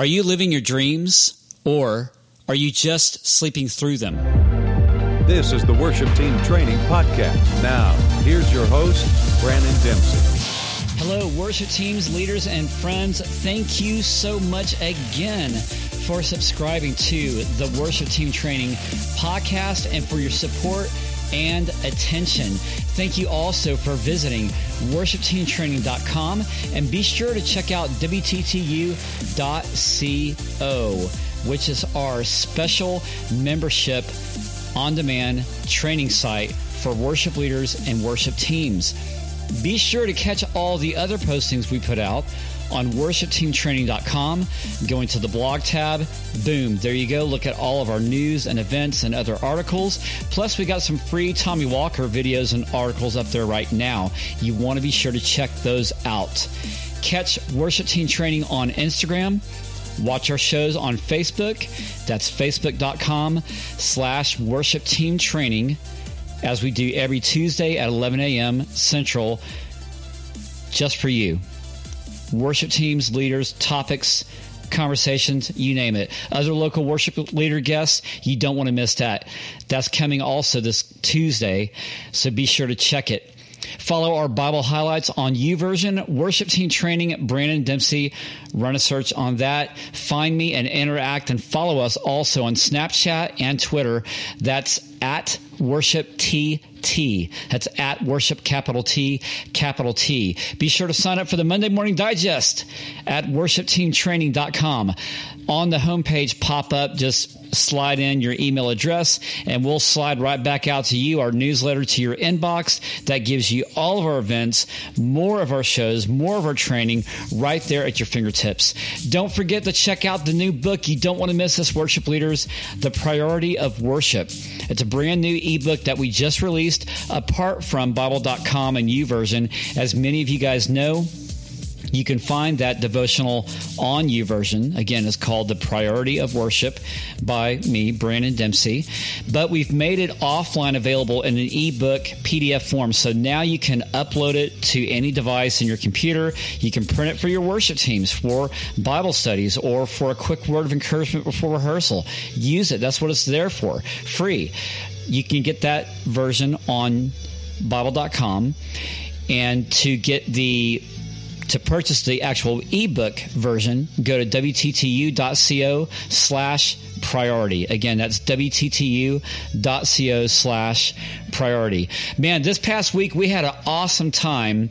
Are you living your dreams or are you just sleeping through them? This is the Worship Team Training Podcast. Now, here's your host, Brandon Dempsey. Hello, worship teams, leaders, and friends. Thank you so much again for subscribing to the Worship Team Training Podcast and for your support and attention. Thank you also for visiting worshipteamtraining.com and be sure to check out WTTU.co, which is our special membership on demand training site for worship leaders and worship teams. Be sure to catch all the other postings we put out on worshipteamtraining.com. Going to the blog tab, boom, there you go. Look at all of our news and events and other articles. Plus, we got some free Tommy Walker videos and articles up there right now. You want to be sure to check those out. Catch Worship Team Training on Instagram. Watch our shows on Facebook. That's facebook.com slash worship team training as we do every Tuesday at 11 a.m. Central just for you. Worship teams, leaders, topics, conversations, you name it. Other local worship leader guests, you don't want to miss that. That's coming also this Tuesday, so be sure to check it. Follow our Bible highlights on YouVersion, Worship Team Training, Brandon Dempsey. Run a search on that. Find me and interact and follow us also on Snapchat and Twitter. That's at Worship TT. That's at Worship capital T, capital T. Be sure to sign up for the Monday Morning Digest at worshipteamtraining.com. On the homepage, pop up, just slide in your email address and we'll slide right back out to you our newsletter to your inbox that gives you all of our events, more of our shows, more of our training right there at your fingertips. Don't forget to check out the new book. You don't want to miss this, worship leaders, The Priority of Worship. It's a brand new ebook that we just released apart from Bible.com and YouVersion. As many of you guys know, you can find that devotional on YouVersion. Again, it's called The Priority of Worship by me, Brandon Dempsey. But we've made it offline available in an ebook PDF form. So now you can upload it to any device in your computer. You can print it for your worship teams, for Bible studies, or for a quick word of encouragement before rehearsal. Use it. That's what it's there for. Free. You can get that version on Bible.com. And to get the to purchase the actual ebook version, go to wttu.co slash priority. Again, that's wttu.co slash priority. Man, this past week we had an awesome time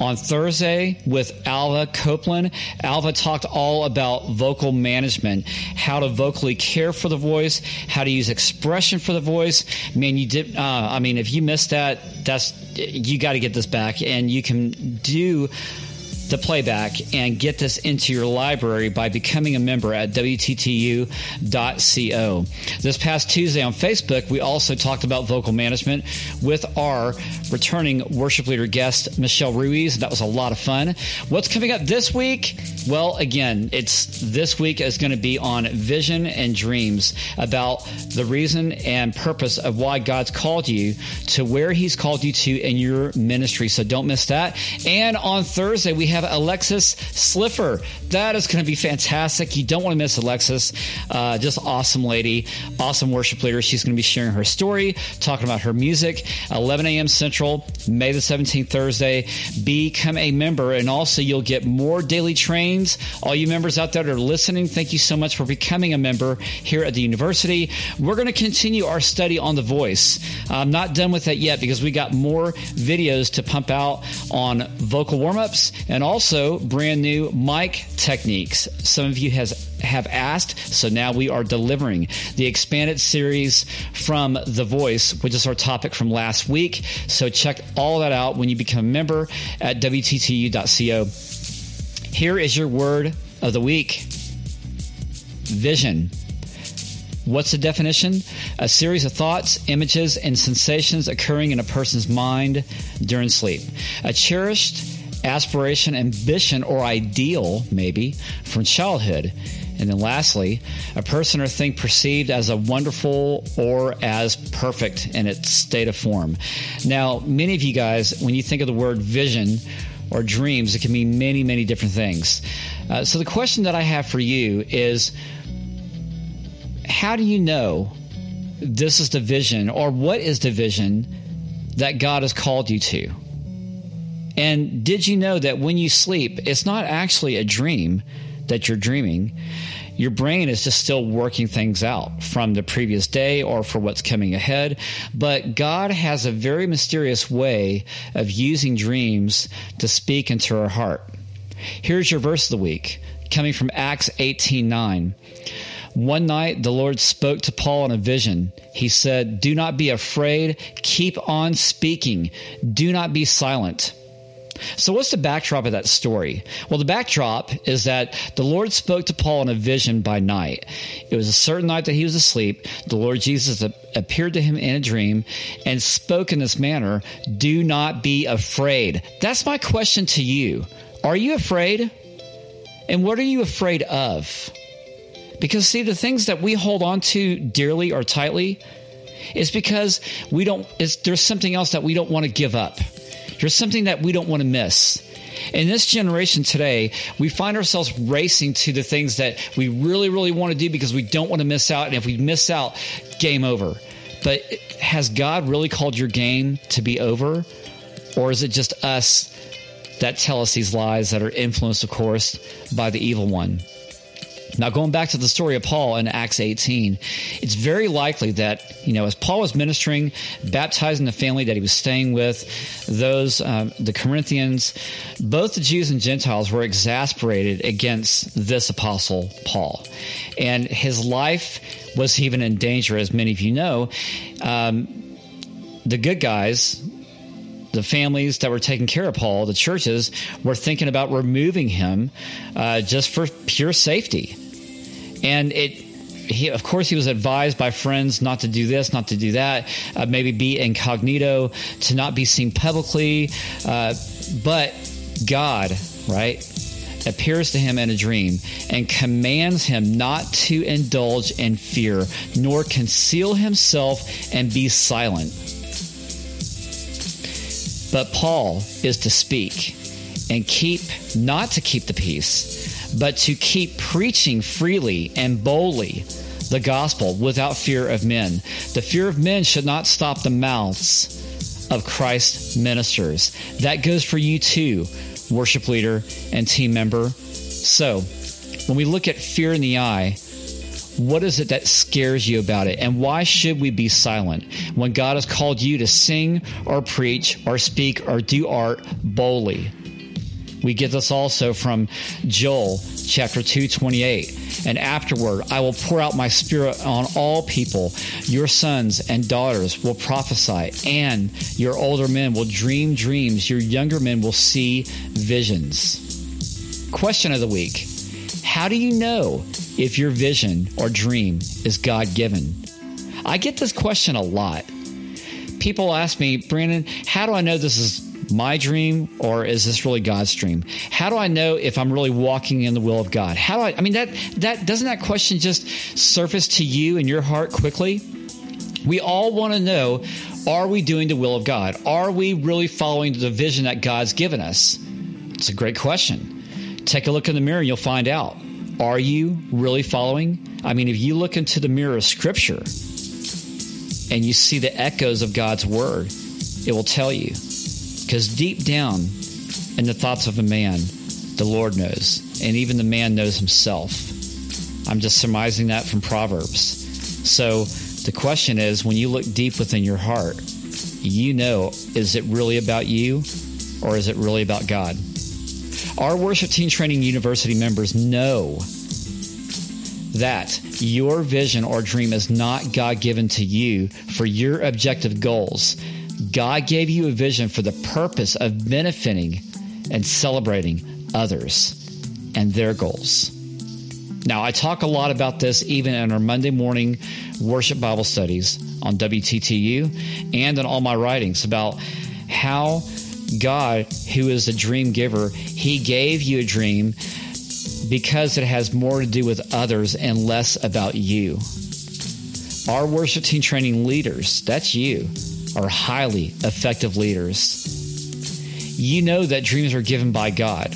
on Thursday with Alva Copeland. Alva talked all about vocal management, how to vocally care for the voice, how to use expression for the voice. Man, you did. Uh, I mean, if you missed that, that's you got to get this back, and you can do the playback and get this into your library by becoming a member at WTTU.co. This past Tuesday on Facebook, we also talked about vocal management with our returning worship leader guest, Michelle Ruiz. That was a lot of fun. What's coming up this week? Well, again, it's this week is going to be on vision and dreams about the reason and purpose of why God's called you to where He's called you to in your ministry. So don't miss that. And on Thursday, we have have Alexis Slipher. That is going to be fantastic. You don't want to miss Alexis. Uh, just awesome lady, awesome worship leader. She's going to be sharing her story, talking about her music. 11 a.m. Central, May the 17th, Thursday. Become a member, and also you'll get more daily trains. All you members out there that are listening, thank you so much for becoming a member here at the university. We're going to continue our study on the voice. I'm not done with that yet because we got more videos to pump out on vocal warm ups and also brand new mic techniques. Some of you has have asked, so now we are delivering the expanded series from The Voice, which is our topic from last week. So check all that out when you become a member at WTTU.co. Here is your word of the week vision. What's the definition? A series of thoughts, images, and sensations occurring in a person's mind during sleep. A cherished aspiration, ambition, or ideal, maybe, from childhood. And then lastly, a person or thing perceived as a wonderful or as perfect in its state of form. Now, many of you guys, when you think of the word vision, or dreams, it can mean many, many different things. Uh, so the question that I have for you is how do you know this is the vision or what is the vision that God has called you to? And did you know that when you sleep, it's not actually a dream that you're dreaming? Your brain is just still working things out from the previous day or for what's coming ahead. But God has a very mysterious way of using dreams to speak into our heart. Here's your verse of the week coming from Acts 18 9. One night the Lord spoke to Paul in a vision. He said, Do not be afraid, keep on speaking, do not be silent. So, what's the backdrop of that story? Well, the backdrop is that the Lord spoke to Paul in a vision by night. It was a certain night that he was asleep. The Lord Jesus appeared to him in a dream and spoke in this manner Do not be afraid. That's my question to you. Are you afraid? And what are you afraid of? Because, see, the things that we hold on to dearly or tightly is because we don't, there's something else that we don't want to give up. There's something that we don't want to miss. In this generation today, we find ourselves racing to the things that we really, really want to do because we don't want to miss out. And if we miss out, game over. But has God really called your game to be over? Or is it just us that tell us these lies that are influenced, of course, by the evil one? Now, going back to the story of Paul in Acts 18, it's very likely that, you know, as Paul was ministering, baptizing the family that he was staying with, those, um, the Corinthians, both the Jews and Gentiles were exasperated against this apostle, Paul. And his life was even in danger, as many of you know. Um, the good guys, the families that were taking care of Paul, the churches, were thinking about removing him uh, just for pure safety. And it, he, of course, he was advised by friends not to do this, not to do that, uh, maybe be incognito, to not be seen publicly. Uh, but God, right, appears to him in a dream and commands him not to indulge in fear, nor conceal himself and be silent but Paul is to speak and keep, not to keep the peace, but to keep preaching freely and boldly the gospel without fear of men. The fear of men should not stop the mouths of Christ's ministers. That goes for you too, worship leader and team member. So, when we look at fear in the eye, what is it that scares you about it? And why should we be silent when God has called you to sing or preach or speak or do art boldly? We get this also from Joel chapter 2, 28. And afterward, I will pour out my spirit on all people. Your sons and daughters will prophesy, and your older men will dream dreams. Your younger men will see visions. Question of the week How do you know if your vision or dream is God given? I get this question a lot. People ask me, Brandon, how do I know this is my dream or is this really God's dream? How do I know if I'm really walking in the will of God? How do I I mean that that doesn't that question just surface to you in your heart quickly? We all want to know are we doing the will of God? Are we really following the vision that God's given us? It's a great question. Take a look in the mirror and you'll find out. Are you really following? I mean, if you look into the mirror of Scripture and you see the echoes of God's Word, it will tell you. Because deep down in the thoughts of a man, the Lord knows, and even the man knows himself. I'm just surmising that from Proverbs. So the question is when you look deep within your heart, you know, is it really about you or is it really about God? Our Worship Team Training University members know that your vision or dream is not God given to you for your objective goals. God gave you a vision for the purpose of benefiting and celebrating others and their goals. Now, I talk a lot about this even in our Monday morning worship Bible studies on WTTU and in all my writings about how God, who is a dream giver, He gave you a dream because it has more to do with others and less about you. Our worship team training leaders, that's you, are highly effective leaders. you know that dreams are given by God.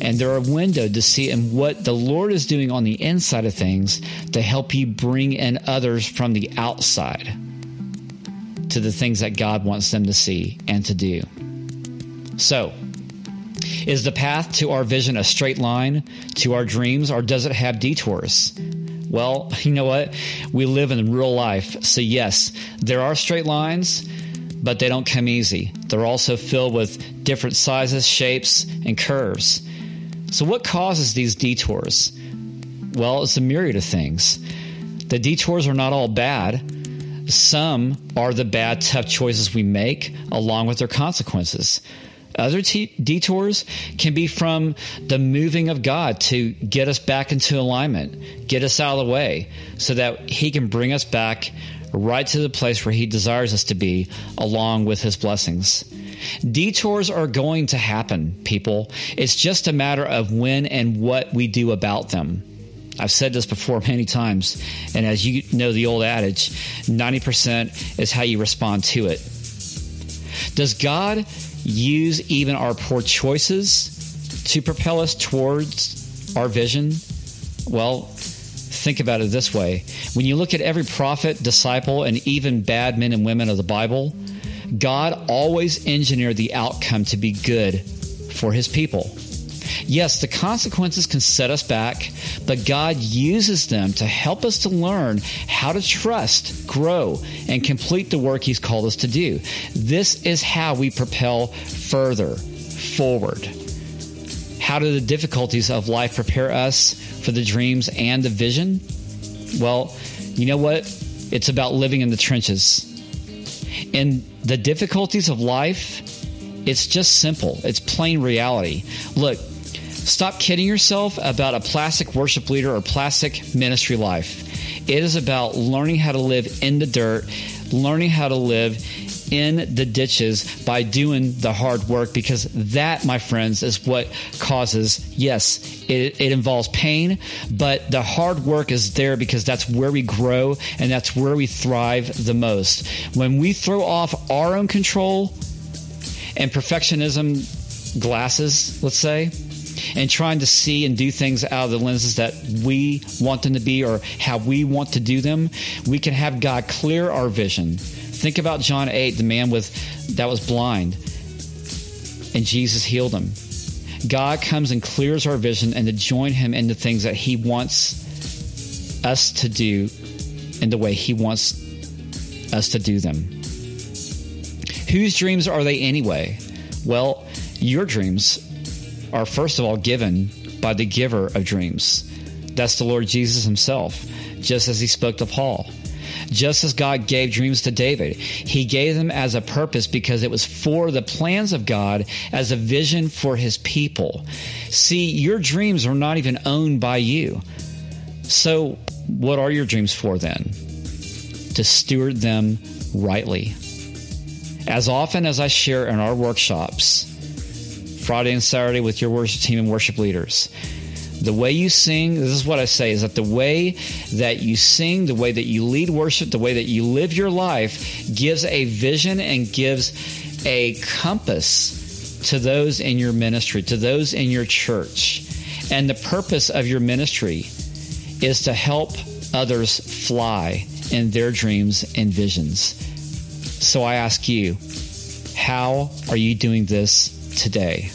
And they're a window to see in what the Lord is doing on the inside of things to help you bring in others from the outside to the things that God wants them to see and to do. So, is the path to our vision a straight line to our dreams, or does it have detours? Well, you know what? We live in real life. So, yes, there are straight lines, but they don't come easy. They're also filled with different sizes, shapes, and curves. So, what causes these detours? Well, it's a myriad of things. The detours are not all bad. Some are the bad, tough choices we make, along with their consequences. Other detours can be from the moving of God to get us back into alignment, get us out of the way, so that He can bring us back right to the place where He desires us to be, along with His blessings. Detours are going to happen, people. It's just a matter of when and what we do about them. I've said this before many times, and as you know the old adage, 90% is how you respond to it. Does God use even our poor choices to propel us towards our vision? Well, think about it this way. When you look at every prophet, disciple, and even bad men and women of the Bible, God always engineered the outcome to be good for his people. Yes, the consequences can set us back, but God uses them to help us to learn how to trust, grow, and complete the work He's called us to do. This is how we propel further forward. How do the difficulties of life prepare us for the dreams and the vision? Well, you know what? It's about living in the trenches. In the difficulties of life, it's just simple. It's plain reality. Look, Stop kidding yourself about a plastic worship leader or plastic ministry life. It is about learning how to live in the dirt, learning how to live in the ditches by doing the hard work because that, my friends, is what causes, yes, it, it, involves pain, but the hard work is there because that's where we grow and that's where we thrive the most. When we throw off our own control and perfectionism glasses, let's say, and trying to see and do things out of the lenses that we want them to be or how we want to do them, we can have God clear our vision. Think about John 8, the man with that was blind, and Jesus healed him. God comes and clears our vision and to join him in the things that he wants us to do in the way he wants us to do them. Whose dreams are they anyway? Well, your dreams are first of all given by the giver of dreams. That's the Lord Jesus himself, just as he spoke to Paul. Just as God gave dreams to David, he gave them as a purpose because it was for the plans of God as a vision for his people. See, your dreams are not even owned by you. So, what are your dreams for then? To steward them rightly. As often as I share in our workshops, Friday and Saturday with your worship team and worship leaders. The way you sing, this is what I say, is that the way that you sing, the way that you lead worship, the way that you live your life gives a vision and gives a compass to those in your ministry, to those in your church. And the purpose of your ministry is to help others fly in their dreams and visions. So I ask you, how are you doing this today.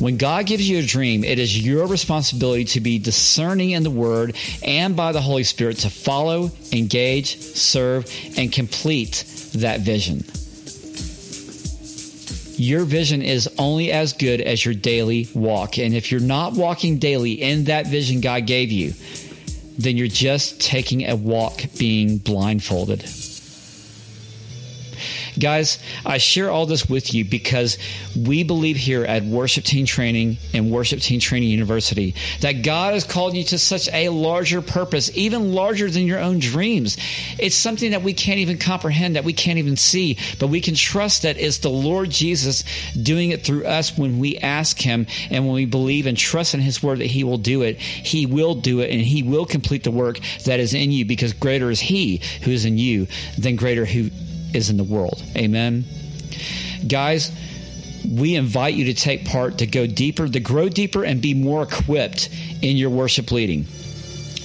When God gives you a dream, it is your responsibility to be discerning in the Word and by the Holy Spirit to follow, engage, serve, and complete that vision. Your vision is only as good as your daily walk. And if you're not walking daily in that vision God gave you, then you're just taking a walk being blindfolded. Guys, I share all this with you because we believe here at Worship Team Training and Worship Team Training University that God has called you to such a larger purpose, even larger than your own dreams. It's something that we can't even comprehend, that we can't even see, but we can trust that it's the Lord Jesus doing it through us when we ask Him and when we believe and trust in His Word that He will do it. He will do it and He will complete the work that is in you because greater is He who is in you than greater who is in the world. Amen. Guys, we invite you to take part to go deeper, to grow deeper, and be more equipped in your worship leading.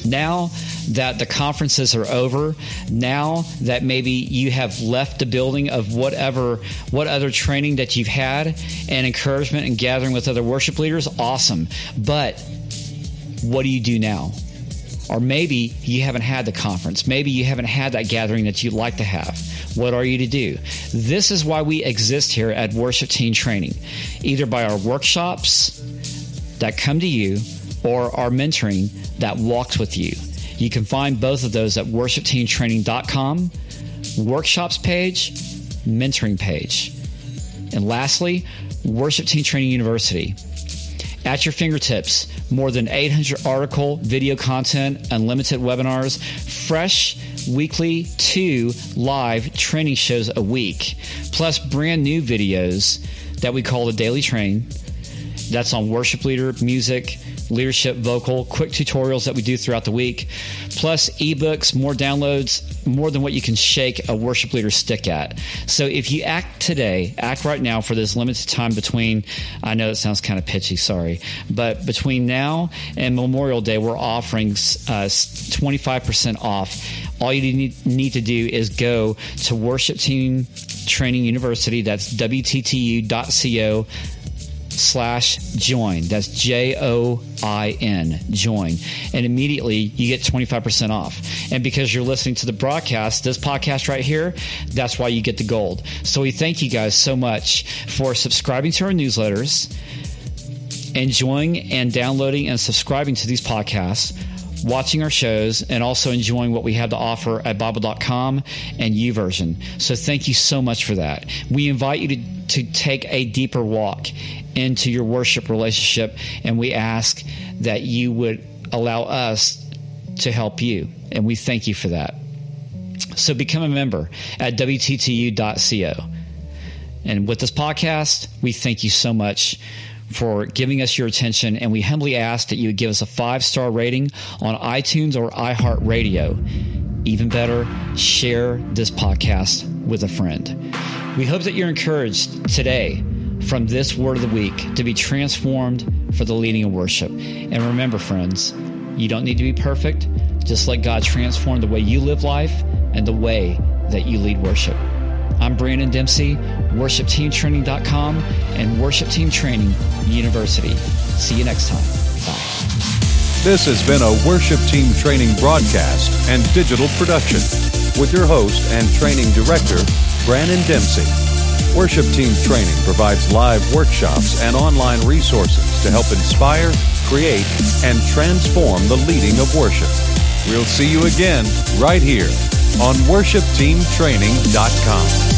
Now that the conferences are over, now that maybe you have left the building of whatever, what other training that you've had and encouragement and gathering with other worship leaders, awesome. But what do you do now? Or maybe you haven't had the conference. Maybe you haven't had that gathering that you'd like to have. What are you to do? This is why we exist here at Worship Team Training, either by our workshops that come to you or our mentoring that walks with you. You can find both of those at worshipteamtraining.com, workshops page, mentoring page. And lastly, Worship Team Training University. At your fingertips, more than 800 article, video content, unlimited webinars, fresh weekly two live training shows a week, plus brand new videos that we call the Daily Train. That's on worship leader, music, leadership, vocal, quick tutorials that we do throughout the week, plus ebooks, more downloads, more than what you can shake a worship leader stick at. So if you act today, act right now for this limited time between, I know it sounds kind of pitchy, sorry, but between now and Memorial Day, we're offering uh, 25% off. All you need, need to do is go to Worship Team Training University. That's WTTU.co slash join. That's J O I N, join. And immediately you get 25% off. And because you're listening to the broadcast, this podcast right here, that's why you get the gold. So we thank you guys so much for subscribing to our newsletters, enjoying and downloading and subscribing to these podcasts watching our shows and also enjoying what we have to offer at Bible.com and YouVersion. So thank you so much for that. We invite you to, to take a deeper walk into your worship relationship, and we ask that you would allow us to help you. And we thank you for that. So become a member at WTTU.co. And with this podcast, we thank you so much for giving us your attention, and we humbly ask that you would give us a five star rating on iTunes or iHeartRadio. Even better, share this podcast with a friend. We hope that you're encouraged today from this word of the week to be transformed for the leading of worship. And remember, friends, you don't need to be perfect. Just let God transform the way you live life and the way that you lead worship. I'm Brandon Dempsey, worshipteamtraining.com and Worship Team Training University. See you next time. Bye. This has been a Worship Team Training broadcast and digital production with your host and training director, Brandon Dempsey. Worship Team Training provides live workshops and online resources to help inspire, create, and transform the leading of worship. We'll see you again right here on worshipteamtraining.com.